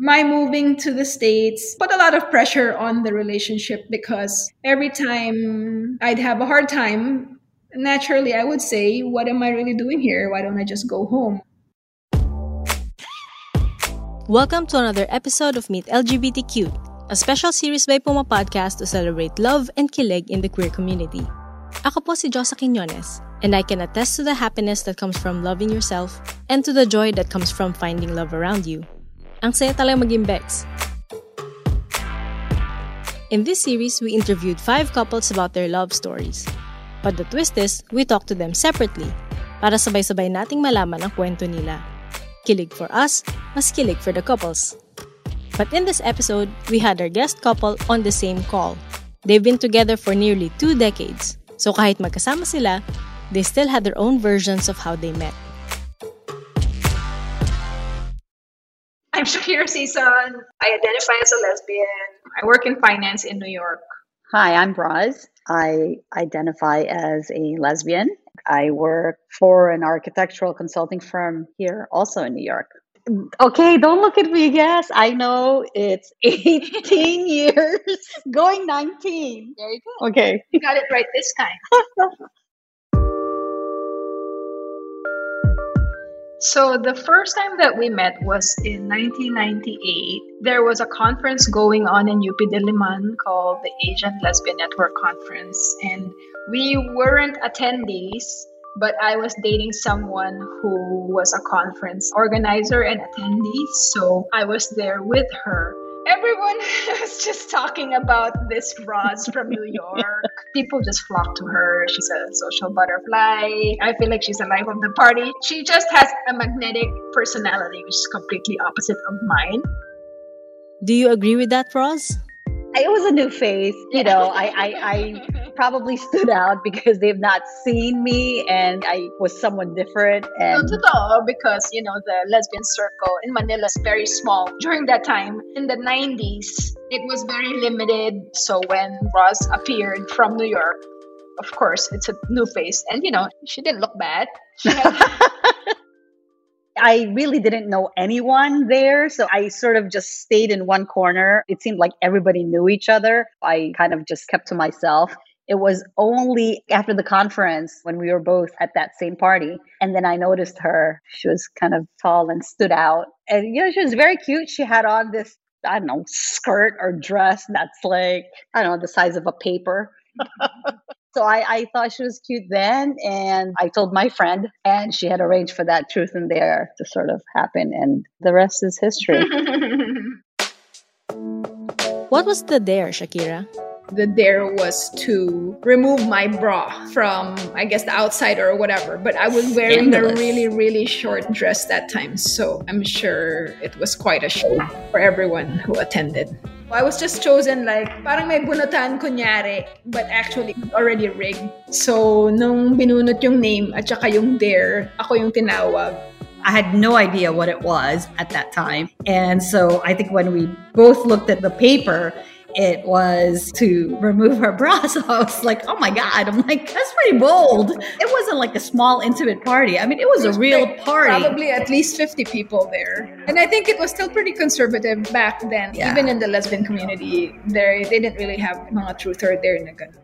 My moving to the States put a lot of pressure on the relationship because every time I'd have a hard time, naturally I would say, What am I really doing here? Why don't I just go home? Welcome to another episode of Meet LGBTQ, a special series by Puma Podcast to celebrate love and kilig in the queer community. Ako po si Josa Quiñones, and I can attest to the happiness that comes from loving yourself and to the joy that comes from finding love around you. Ang saya talaga maging Bex. In this series, we interviewed five couples about their love stories. But the twist is, we talked to them separately para sabay-sabay nating malaman ang kwento nila. Kilig for us, mas kilig for the couples. But in this episode, we had our guest couple on the same call. They've been together for nearly two decades. So kahit magkasama sila, they still had their own versions of how they met. I'm Shakira Sison. I identify as a lesbian. I work in finance in New York. Hi, I'm Braz. I identify as a lesbian. I work for an architectural consulting firm here, also in New York. Okay, don't look at me. Yes, I know it's 18 years, going 19. Very good. Okay. You got it right this time. So the first time that we met was in 1998. There was a conference going on in UP Diliman called the Asian Lesbian Network Conference, and we weren't attendees, but I was dating someone who was a conference organizer and attendee, so I was there with her. Everyone was just talking about this Roz from New York. People just flock to her. She's a social butterfly. I feel like she's the life of the party. She just has a magnetic personality, which is completely opposite of mine. Do you agree with that, Roz? It was a new face. You know, I, I, I probably stood out because they've not seen me and I was someone different. And because, you know, the lesbian circle in Manila is very small. During that time, in the 90s, it was very limited. So when Roz appeared from New York, of course, it's a new face. And, you know, she didn't look bad. I really didn't know anyone there. So I sort of just stayed in one corner. It seemed like everybody knew each other. I kind of just kept to myself. It was only after the conference when we were both at that same party. And then I noticed her. She was kind of tall and stood out. And, you know, she was very cute. She had on this, I don't know, skirt or dress that's like, I don't know, the size of a paper. So I, I thought she was cute then, and I told my friend, and she had arranged for that truth and dare to sort of happen, and the rest is history. What was the dare, Shakira? The dare was to remove my bra from I guess the outside or whatever. But I was wearing a really, really short dress that time. So I'm sure it was quite a show for everyone who attended. I was just chosen like parang may bunutan kunyari but actually already rigged. So nung binunot yung name at saka yung dare, ako yung tinawag. I had no idea what it was at that time. And so I think when we both looked at the paper, it was to remove her bra. So I was like, oh my God. I'm like, that's pretty bold. It wasn't like a small, intimate party. I mean, it was, It was a real party. Probably at least 50 people there. And I think it was still pretty conservative back then. Yeah. Even in the lesbian community, there they didn't really have mga truther there na ganun.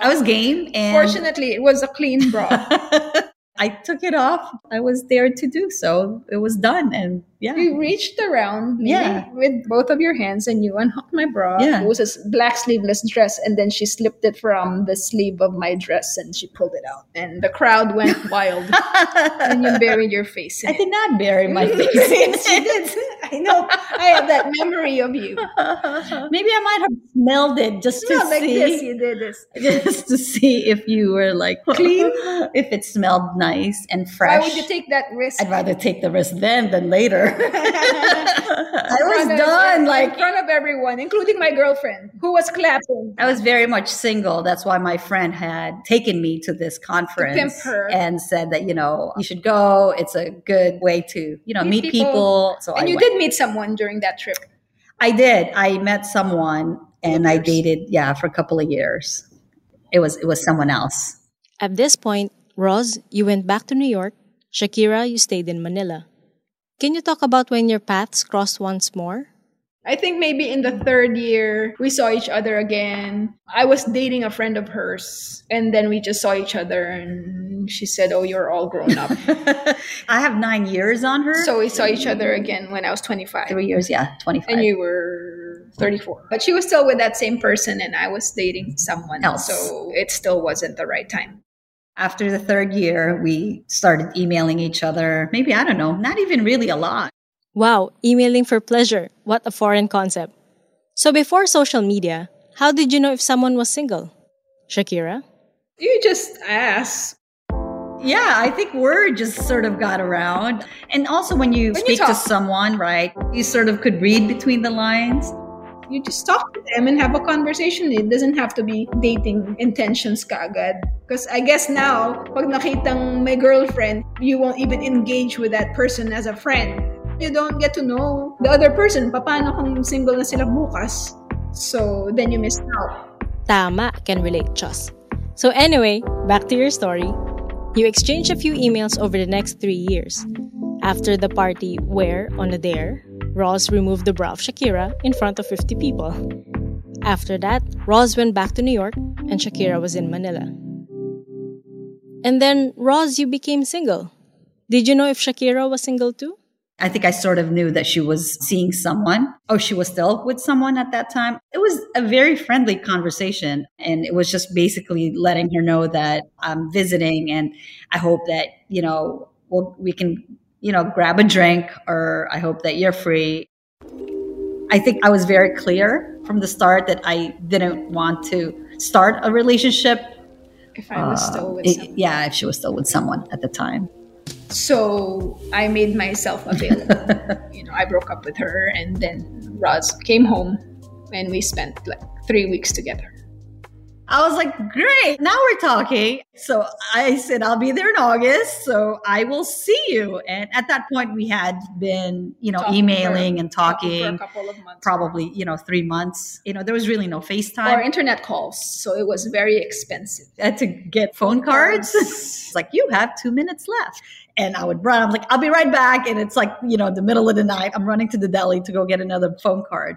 I was game. And Fortunately, it was a clean bra. I took it off. I was there to do so. It was done. And yeah. you reached around me Yeah. with both of your hands and you unhooked my bra. Yeah. It was a black sleeveless dress and then she slipped it from the sleeve of my dress and she pulled it out. And the crowd went wild. and you buried your face in I it. did not bury my face. Yes, you did. I know. I have that memory of you. Maybe I might have smelled it just to No, like see. this, you did this. just to see if you were like clean, if it smelled nice. Nice and fresh. Why would you take that risk? I'd rather take the risk then than later. I was In front of- done. in front of everyone, including my girlfriend, who was clapping. I was very much single. That's why my friend had taken me to this conference pimp her. and said that, you know, you should go. It's a good way to, you know, meet, Meet people. people. So and I you went. did meet someone during that trip. I did. I met someone and I dated, yeah, for a couple of years. It was it was someone else. At this point, Roz, you went back to New York. Shakira, you stayed in Manila. Can you talk about when your paths crossed once more? I think maybe in the third year, we saw each other again. I was dating a friend of hers, and then we just saw each other, and she said, Oh, you're all grown up. I have nine years on her. so we saw each other again when I was 25. three years, yeah, twenty five. and you were 34. But she was still with that same person, and I was dating someone Else. So it still wasn't the right time. After the third year, we started emailing each other. Maybe I don't know, not even really a lot. Wow, emailing for pleasure. What a foreign concept. So before social media, how did you know if someone was single? Shakira? You just ask. Yeah, I think word just sort of got around. And also when you When you speak to someone, right, you sort of could read between the lines. You just talk to them and have a conversation. It doesn't have to be dating intentions kaagad. Because I guess now, pag nakitang may girlfriend, you won't even engage with that person as a friend. You don't get to know the other person. Paano kung single na sila bukas? So, then you miss out. Tama, can relate, Chus. So anyway, back to your story. You exchanged a few emails over the next three years. After the party where, on a dare, Roz removed the bra of Shakira in front of 50 people. After that, Roz went back to New York and Shakira was in Manila. And then, Roz, you became single. Did you know if Shakira was single too? I think I sort of knew that she was seeing someone. Oh, she was still with someone at that time. It was a very friendly conversation. And it was just basically letting her know that I'm visiting and I hope that, you know, we can, you know, grab a drink or I hope that you're free. I think I was very clear from the start that I didn't want to start a relationship. If I was still Uh, with it- someone. yeah, if she was still with someone at the time. So I made myself available. you know, I broke up with her, and then Roz came home, and we spent like three weeks together. I was like, great, now we're talking. So I said, I'll be there in August. So I will see you. And at that point, we had been, you know, Talking emailing for- and talking talking for a couple of months, probably, you know, three months. You know, there was really no FaceTime or internet calls. So it was very expensive. I had to get phone cards. it's like, you have two minutes left. And I would run. I'm like, I'll be right back. And it's like, you know, the middle of the night. I'm running to the deli to go get another phone card.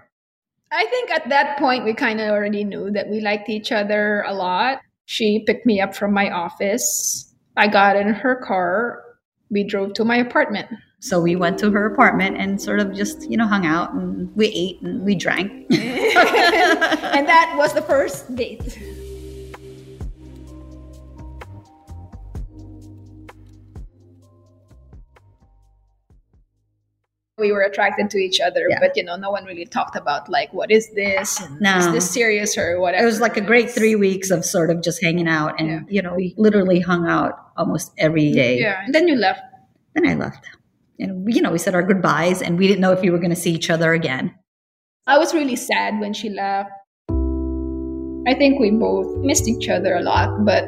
I think at that point we kind of already knew that we liked each other a lot. She picked me up from my office. I got in her car. We drove to my apartment. So we went to her apartment and sort of just, you know, hung out and we ate and we drank. and that was the first date. We were attracted to each other, Yeah. but you know, no one really talked about like what is this No. is this serious or whatever. It was like a great three weeks of sort of just hanging out, and Yeah. you know, we literally hung out almost every day. Yeah, and then you left. Then I left, and you know, we said our goodbyes, and we didn't know if we were going to see each other again. I was really sad when she left. I think we both missed each other a lot, but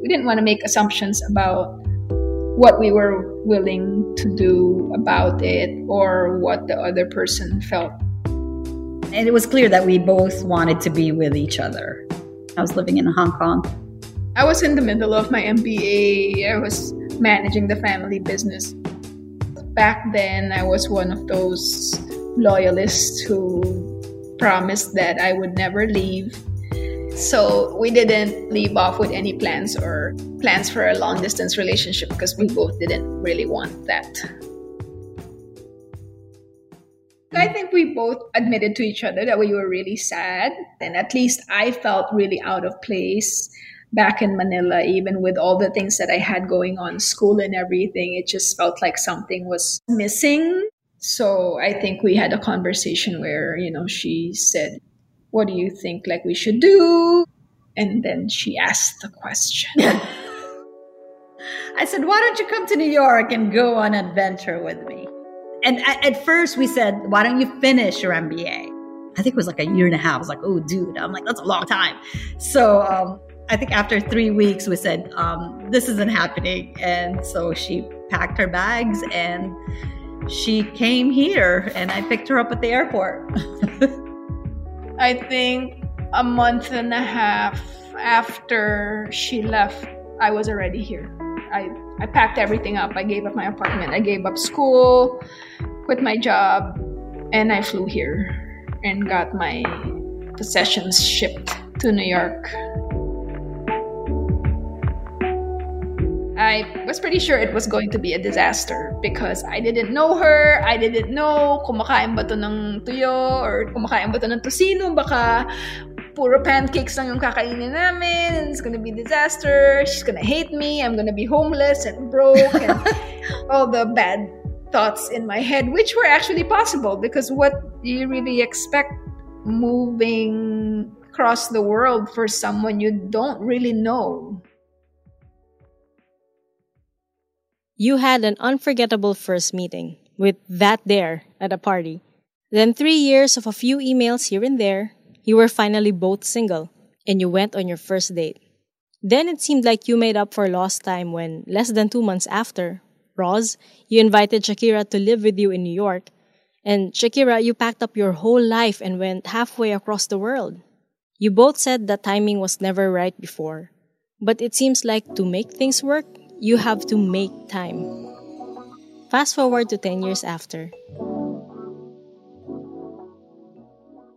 we didn't want to make assumptions about what we were willing to do about it or what the other person felt. And it was clear that we both wanted to be with each other. I was living in Hong Kong. I was in the middle of my MBA, I was managing the family business. Back then, I was one of those loyalists who promised that I would never leave. So we didn't leave off with any plans or plans for a long distance relationship because we both didn't really want that. I think we both admitted to each other that we were really sad. And at least I felt really out of place back in Manila, even with all the things that I had going on, school and everything. It just felt like something was missing. So I think we had a conversation where, you know, she said, What do you think like we should do? And then she asked the question. I said, why don't you come to New York and go on an adventure with me? And at, at first we said, why don't you finish your MBA? I think it was like a year and a half. I was like, oh, dude. I'm like, that's a long time. So um, I think after three weeks, we said, um, this isn't happening. And so she packed her bags and she came here and I picked her up at the airport. I think a month and a half after she left, I was already here. I, I packed everything up. I gave up my apartment. I gave up school, quit my job, and I flew here and got my possessions shipped to New York. I was pretty sure it was going to be a disaster because I didn't know her. I didn't know kumakain ba to ng tuyo or kumakain ba to ng tosino. Baka puro pancakes lang yung kakainin namin it's gonna be disaster. She's gonna hate me. I'm gonna be homeless and broke and all the bad thoughts in my head, which were actually possible because what do you really expect moving across the world for someone you don't really know? You had an unforgettable first meeting with that there at a party. Then, three years of a few emails here and there, you were finally both single and you went on your first date. Then it seemed like you made up for lost time when, less than two months after, Roz, you invited Shakira to live with you in New York. And Shakira, you packed up your whole life and went halfway across the world. You both said that timing was never right before. But it seems like to make things work, you have to make time. Fast forward to 10 years after.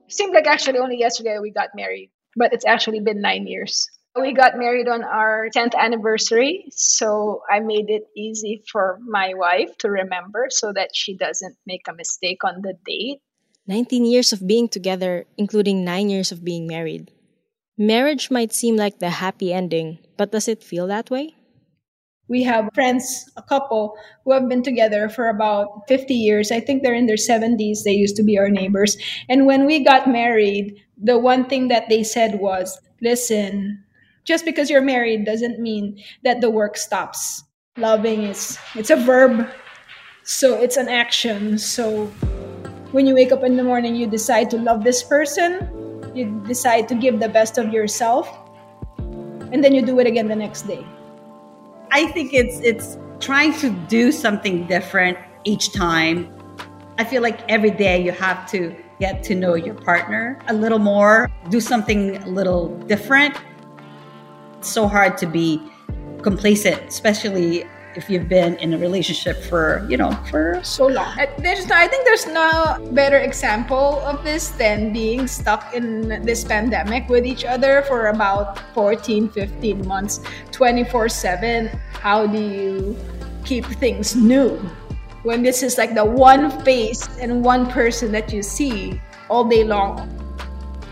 Seemed like actually only yesterday we got married, but it's actually been nine years. We got married on our 10th anniversary, so I made it easy for my wife to remember so that she doesn't make a mistake on the date. 19 years of being together, including 9 years of being married. Marriage might seem like the happy ending, but does it feel that way? We have friends, a couple, who have been together for about 50 years. I think they're in their 70s. They used to be our neighbors. And when we got married, the one thing that they said was listen, just because you're married doesn't mean that the work stops. Loving is it's a verb. So it's an action. So when you wake up in the morning, you decide to love this person, you decide to give the best of yourself, and then you do it again the next day. I think it's it's trying to do something different each time. I feel like every day you have to get to know your partner a little more, do something a little different. It's so hard to be complacent, especially if you've been in a relationship for you know for so long. There's I think there's no better example of this than being stuck in this pandemic with each other for about 14, 15 months, 24/7. How do you keep things new when this is like the one face and one person that you see all day long?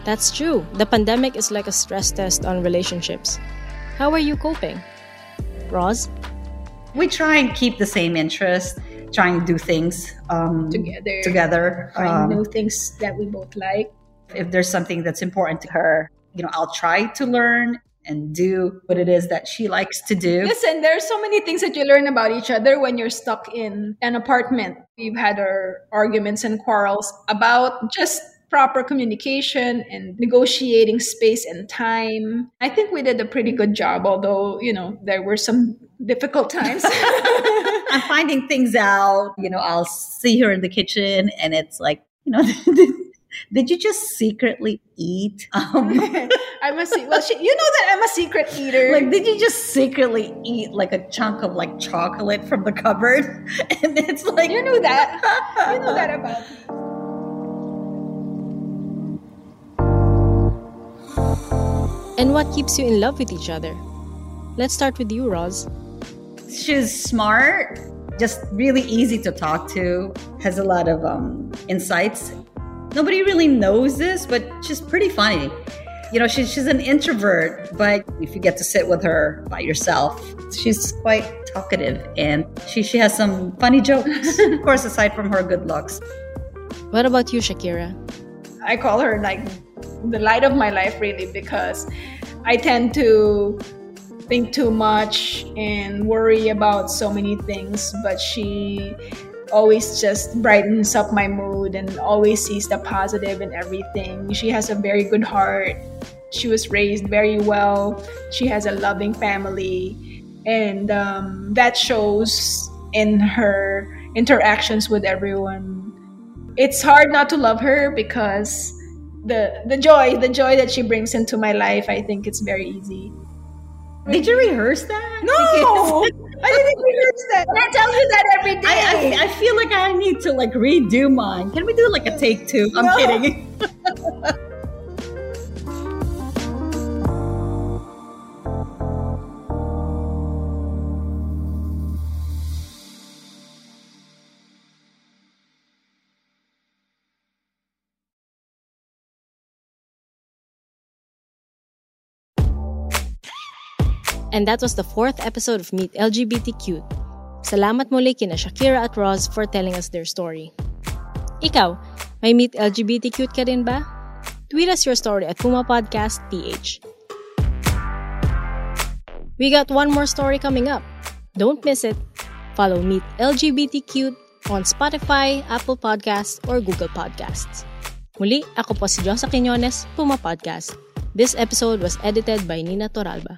That's true. The pandemic is like a stress test on relationships. How are you coping? Roz? We try and keep the same interest, trying to do things um, together. Together, find um, new things that we both like. If there's something that's important to her, you know, I'll try to learn and do what it is that she likes to do. Listen, there's so many things that you learn about each other when you're stuck in an apartment. We've had our arguments and quarrels about just proper communication and negotiating space and time. I think we did a pretty good job, although, you know, there were some difficult times. I'm finding things out. You know, I'll see her in the kitchen and it's like, you know, did you just secretly eat? Um, I'm a se- well, she, you know that I'm a secret eater. Like, did you just secretly eat like a chunk of like chocolate from the cupboard? And it's like you knew that. you know that about me. And what keeps you in love with each other? Let's start with you, Roz. She's smart, just really easy to talk to, has a lot of um, insights. Nobody really knows this, but she's pretty funny. You know, she's, she's an introvert, but if you get to sit with her by yourself, she's quite talkative and she, she has some funny jokes, of course, aside from her good looks. What about you, Shakira? I call her like the light of my life, really, because I tend to think too much and worry about so many things, but she always just brightens up my mood and always sees the positive in everything. She has a very good heart. She was raised very well. She has a loving family. And um, that shows in her interactions with everyone. It's hard not to love her because the the joy, the joy that she brings into my life, I think it's very easy. Did you rehearse that? No, I didn't rehearse that. I tell you that every day. I, I, I feel like I need to like redo mine. Can we do like a take two? I'm No. kidding. And that was the fourth episode of Meet LGBTQ. Salamat muli kina Shakira at Roz for telling us their story. Ikaw, may Meet LGBTQ ka rin ba? Tweet us your story at Puma Podcast PH. We got one more story coming up. Don't miss it. Follow Meet LGBTQ on Spotify, Apple Podcasts, or Google Podcasts. Muli, ako po si Josa Quinones, Puma Podcast. This episode was edited by Nina Toralba.